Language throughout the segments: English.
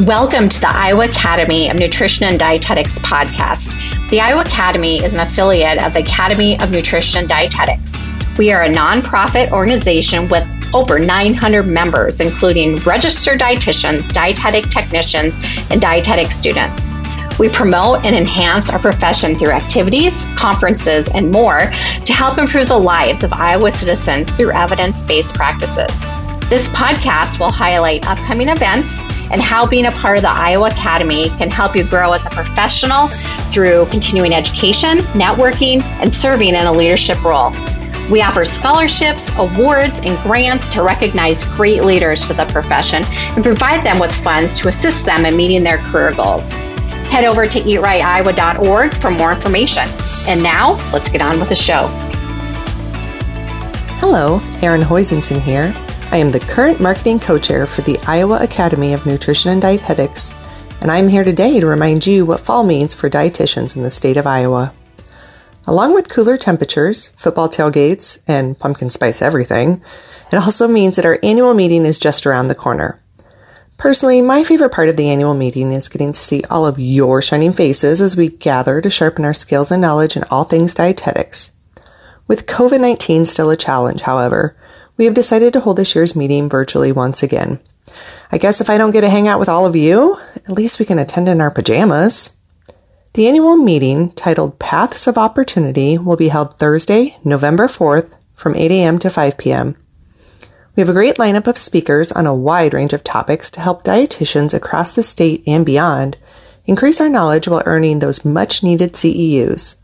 Welcome to the Iowa Academy of Nutrition and Dietetics podcast. The Iowa Academy is an affiliate of the Academy of Nutrition and Dietetics. We are a nonprofit organization with over 900 members, including registered dietitians, dietetic technicians, and dietetic students. We promote and enhance our profession through activities, conferences, and more to help improve the lives of Iowa citizens through evidence based practices. This podcast will highlight upcoming events and how being a part of the Iowa Academy can help you grow as a professional through continuing education, networking, and serving in a leadership role. We offer scholarships, awards, and grants to recognize great leaders to the profession and provide them with funds to assist them in meeting their career goals. Head over to eatrightiowa.org for more information. And now, let's get on with the show. Hello, Erin Hoisington here. I am the current marketing co chair for the Iowa Academy of Nutrition and Dietetics, and I'm here today to remind you what fall means for dietitians in the state of Iowa. Along with cooler temperatures, football tailgates, and pumpkin spice everything, it also means that our annual meeting is just around the corner. Personally, my favorite part of the annual meeting is getting to see all of your shining faces as we gather to sharpen our skills and knowledge in all things dietetics. With COVID 19 still a challenge, however, we have decided to hold this year's meeting virtually once again. I guess if I don't get to hang out with all of you, at least we can attend in our pajamas. The annual meeting, titled Paths of Opportunity, will be held Thursday, November 4th from 8 a.m. to 5 p.m. We have a great lineup of speakers on a wide range of topics to help dietitians across the state and beyond increase our knowledge while earning those much needed CEUs.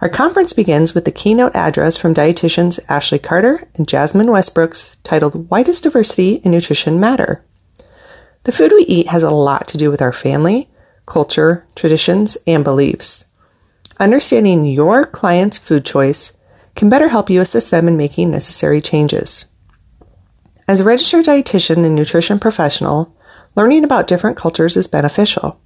Our conference begins with the keynote address from dietitians Ashley Carter and Jasmine Westbrooks titled Why Does Diversity in Nutrition Matter? The food we eat has a lot to do with our family, culture, traditions, and beliefs. Understanding your client's food choice can better help you assist them in making necessary changes. As a registered dietitian and nutrition professional, learning about different cultures is beneficial.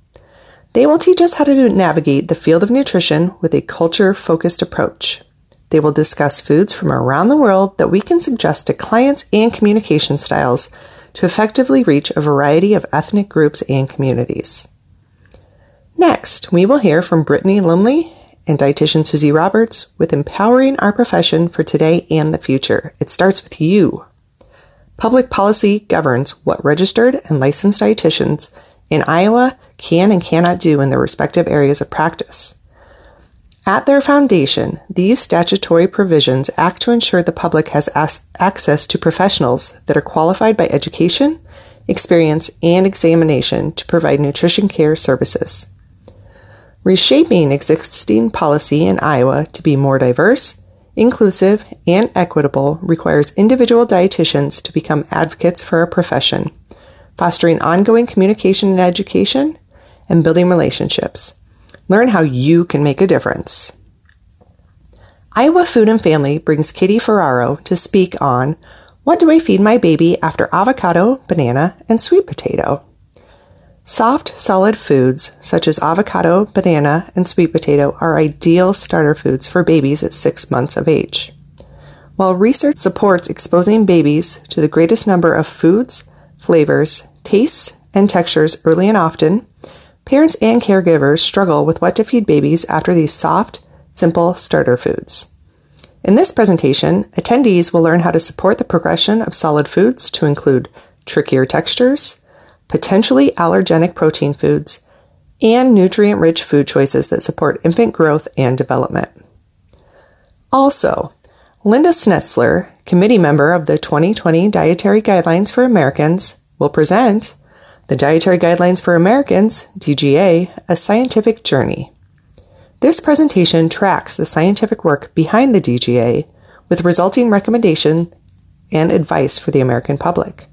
They will teach us how to navigate the field of nutrition with a culture focused approach. They will discuss foods from around the world that we can suggest to clients and communication styles to effectively reach a variety of ethnic groups and communities. Next, we will hear from Brittany Lumley and dietitian Susie Roberts with empowering our profession for today and the future. It starts with you. Public policy governs what registered and licensed dietitians in Iowa can and cannot do in their respective areas of practice. At their foundation, these statutory provisions act to ensure the public has as- access to professionals that are qualified by education, experience, and examination to provide nutrition care services. Reshaping existing policy in Iowa to be more diverse, inclusive, and equitable requires individual dietitians to become advocates for a profession fostering ongoing communication and education, and building relationships. Learn how you can make a difference. Iowa Food and Family brings Katie Ferraro to speak on What do I feed my baby after avocado, banana, and sweet potato? Soft, solid foods such as avocado, banana, and sweet potato are ideal starter foods for babies at six months of age. While research supports exposing babies to the greatest number of foods, flavors, tastes, and textures early and often, parents and caregivers struggle with what to feed babies after these soft, simple starter foods. In this presentation, attendees will learn how to support the progression of solid foods to include trickier textures, potentially allergenic protein foods, and nutrient rich food choices that support infant growth and development. Also, Linda Snetselaar, committee member of the 2020 Dietary Guidelines for Americans, will present the Dietary Guidelines for Americans, DGA, a scientific journey. This presentation tracks the scientific work behind the DGA with resulting recommendation and advice for the American public.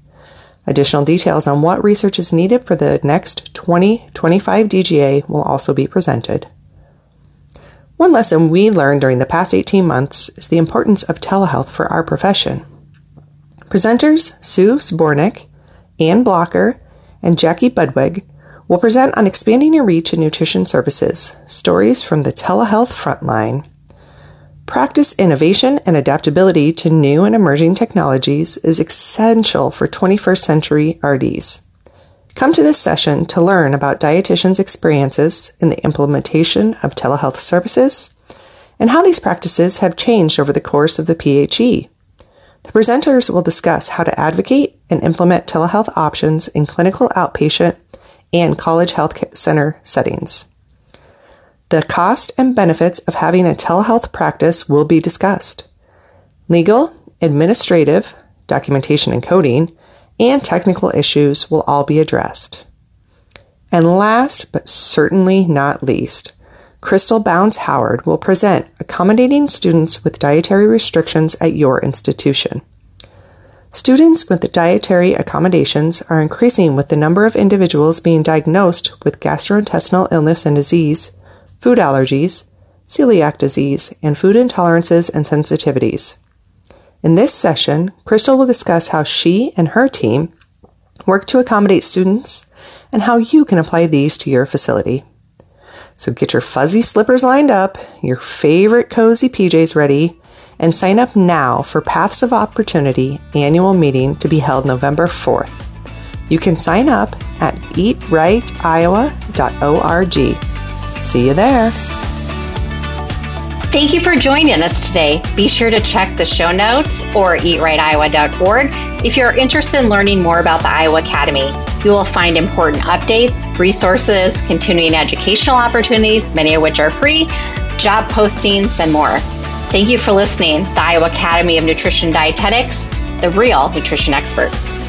Additional details on what research is needed for the next 2025 DGA will also be presented. One lesson we learned during the past 18 months is the importance of telehealth for our profession. Presenters Sue Zbornik, Ann Blocker, and Jackie Budwig will present on expanding your reach in nutrition services, stories from the telehealth frontline. Practice innovation and adaptability to new and emerging technologies is essential for 21st century RDs. Come to this session to learn about dietitians' experiences in the implementation of telehealth services and how these practices have changed over the course of the PHE. The presenters will discuss how to advocate and implement telehealth options in clinical outpatient and college health center settings. The cost and benefits of having a telehealth practice will be discussed. Legal, administrative, documentation and coding, and technical issues will all be addressed. And last but certainly not least, Crystal Bounds Howard will present accommodating students with dietary restrictions at your institution. Students with dietary accommodations are increasing with the number of individuals being diagnosed with gastrointestinal illness and disease, food allergies, celiac disease, and food intolerances and sensitivities. In this session, Crystal will discuss how she and her team work to accommodate students and how you can apply these to your facility. So get your fuzzy slippers lined up, your favorite cozy PJs ready, and sign up now for Paths of Opportunity annual meeting to be held November 4th. You can sign up at eatrightiowa.org. See you there. Thank you for joining us today. Be sure to check the show notes or eatrightiowa.org if you're interested in learning more about the Iowa Academy. You will find important updates, resources, continuing educational opportunities, many of which are free, job postings, and more. Thank you for listening. The Iowa Academy of Nutrition Dietetics, the real nutrition experts.